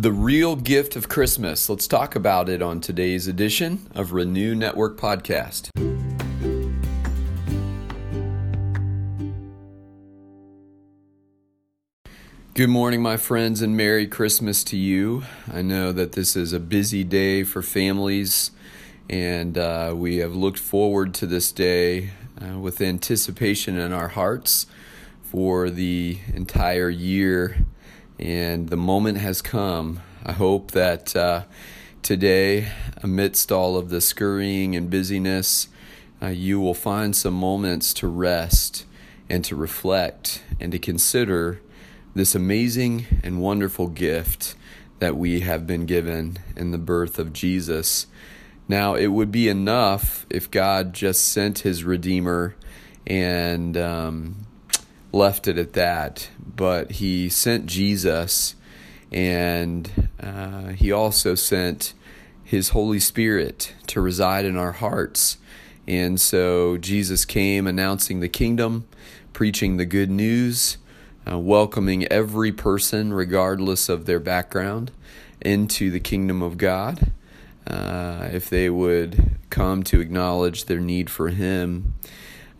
The real gift of Christmas. Let's talk about it on today's edition of Renew Network Podcast. Good morning, my friends, and Merry Christmas to you. I know that this is a busy day for families, and uh, we have looked forward to this day uh, with anticipation in our hearts for the entire year and the moment has come. I hope that uh, today, amidst all of the scurrying and busyness, uh, you will find some moments to rest and to reflect and to consider this amazing and wonderful gift that we have been given in the birth of Jesus. Now, it would be enough if God just sent his Redeemer and um, left it at that. But he sent Jesus, and uh, he also sent his Holy Spirit to reside in our hearts. And so Jesus came announcing the kingdom, preaching the good news, uh, welcoming every person, regardless of their background, into the kingdom of God. Uh, if they would come to acknowledge their need for Him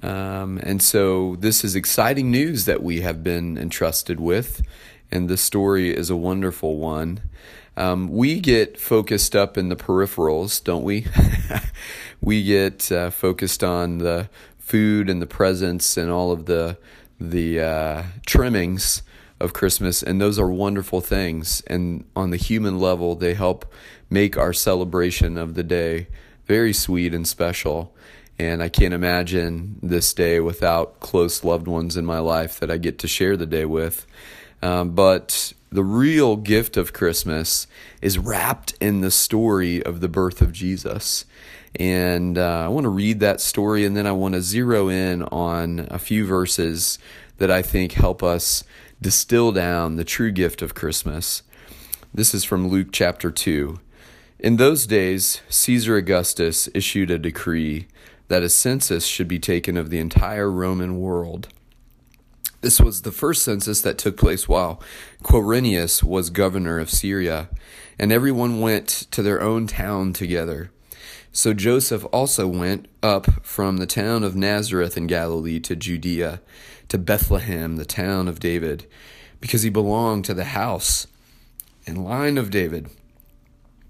um, and so this is exciting news that we have been entrusted with, and the story is a wonderful one. Um, we get focused up in the peripherals, don't we? we get uh, focused on the food and the presents and all of the the uh, trimmings of Christmas, and those are wonderful things. And on the human level, they help make our celebration of the day very sweet and special. And I can't imagine this day without close loved ones in my life that I get to share the day with. Um, but the real gift of Christmas is wrapped in the story of the birth of Jesus. And uh, I want to read that story and then I want to zero in on a few verses that I think help us distill down the true gift of Christmas. This is from Luke chapter 2. In those days, Caesar Augustus issued a decree that a census should be taken of the entire Roman world. This was the first census that took place while Quirinius was governor of Syria, and everyone went to their own town together. So Joseph also went up from the town of Nazareth in Galilee to Judea, to Bethlehem, the town of David, because he belonged to the house and line of David.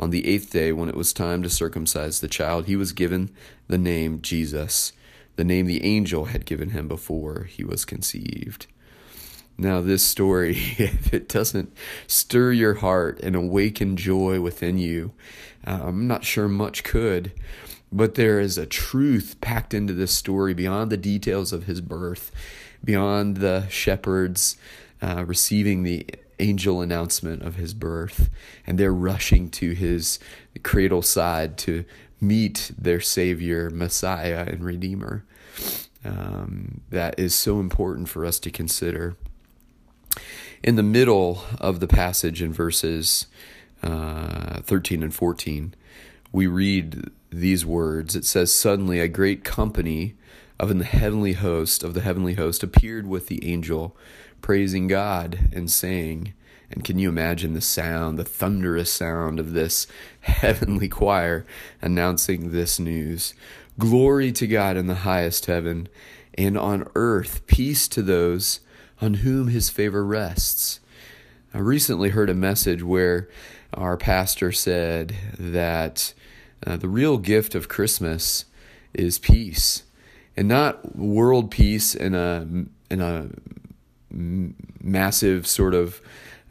On the eighth day, when it was time to circumcise the child, he was given the name Jesus, the name the angel had given him before he was conceived. Now, this story, if it doesn't stir your heart and awaken joy within you, uh, I'm not sure much could. But there is a truth packed into this story beyond the details of his birth, beyond the shepherds uh, receiving the angel announcement of his birth, and they're rushing to his cradle side to meet their Savior, Messiah, and Redeemer. Um, that is so important for us to consider. In the middle of the passage in verses uh, 13 and 14, we read these words. It says, Suddenly a great company of the heavenly host of the heavenly host appeared with the angel, praising God and saying, and can you imagine the sound, the thunderous sound of this heavenly choir announcing this news? Glory to God in the highest heaven, and on earth peace to those on whom his favor rests. I recently heard a message where our pastor said that uh, the real gift of Christmas is peace, and not world peace in a in a massive sort of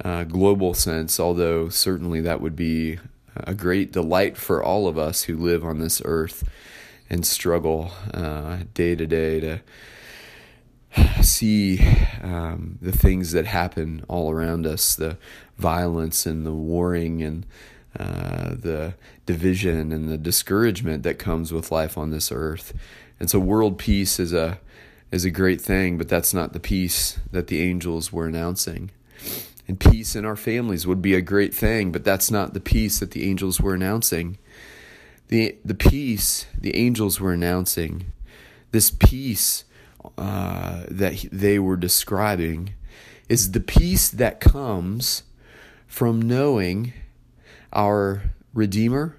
uh, global sense. Although certainly that would be a great delight for all of us who live on this earth and struggle uh, day to day to see um, the things that happen all around us the violence and the warring and uh, the division and the discouragement that comes with life on this earth. And so, world peace is a is a great thing, but that's not the peace that the angels were announcing. And peace in our families would be a great thing, but that's not the peace that the angels were announcing. The the peace the angels were announcing, this peace uh, that they were describing, is the peace that comes from knowing our Redeemer,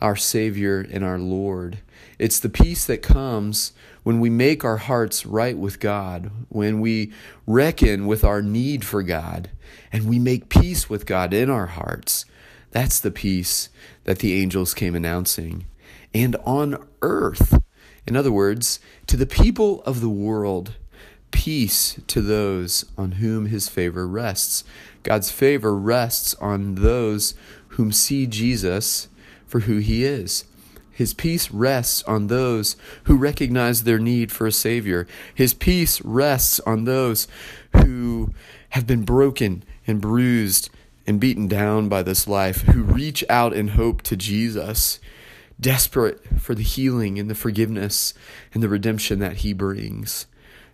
our Savior, and our Lord. It's the peace that comes when we make our hearts right with God, when we reckon with our need for God, and we make peace with God in our hearts. That's the peace that the angels came announcing. And on earth, in other words, to the people of the world, peace to those on whom his favor rests. God's favor rests on those whom see Jesus for who he is. His peace rests on those who recognize their need for a Savior. His peace rests on those who have been broken and bruised and beaten down by this life, who reach out in hope to Jesus, desperate for the healing and the forgiveness and the redemption that He brings.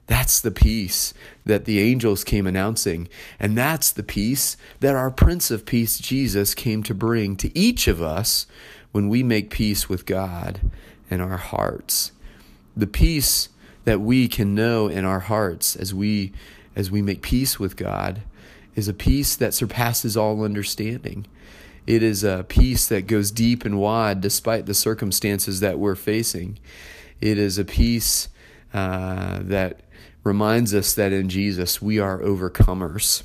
That's the peace that the angels came announcing. And that's the peace that our Prince of Peace, Jesus, came to bring to each of us when we make peace with God in our hearts. The peace that we can know in our hearts as we as we make peace with God is a peace that surpasses all understanding. It is a peace that goes deep and wide despite the circumstances that we're facing. It is a peace uh, that reminds us that in Jesus we are overcomers.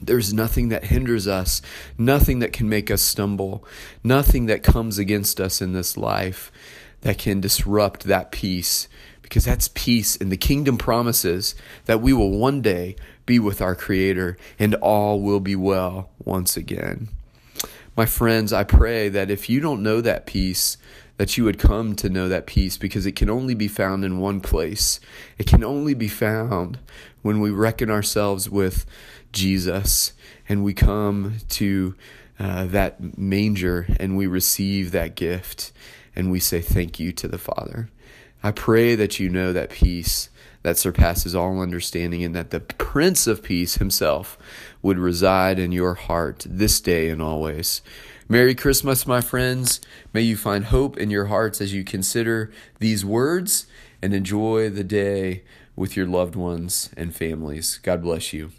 There's nothing that hinders us, nothing that can make us stumble, nothing that comes against us in this life that can disrupt that peace, because that's peace. And the kingdom promises that we will one day be with our Creator and all will be well once again. My friends, I pray that if you don't know that peace, that you would come to know that peace because it can only be found in one place. It can only be found when we reckon ourselves with Jesus and we come to uh, that manger and we receive that gift and we say thank you to the Father. I pray that you know that peace that surpasses all understanding and that the Prince of Peace himself would reside in your heart this day and always. Merry Christmas, my friends. May you find hope in your hearts as you consider these words and enjoy the day with your loved ones and families. God bless you.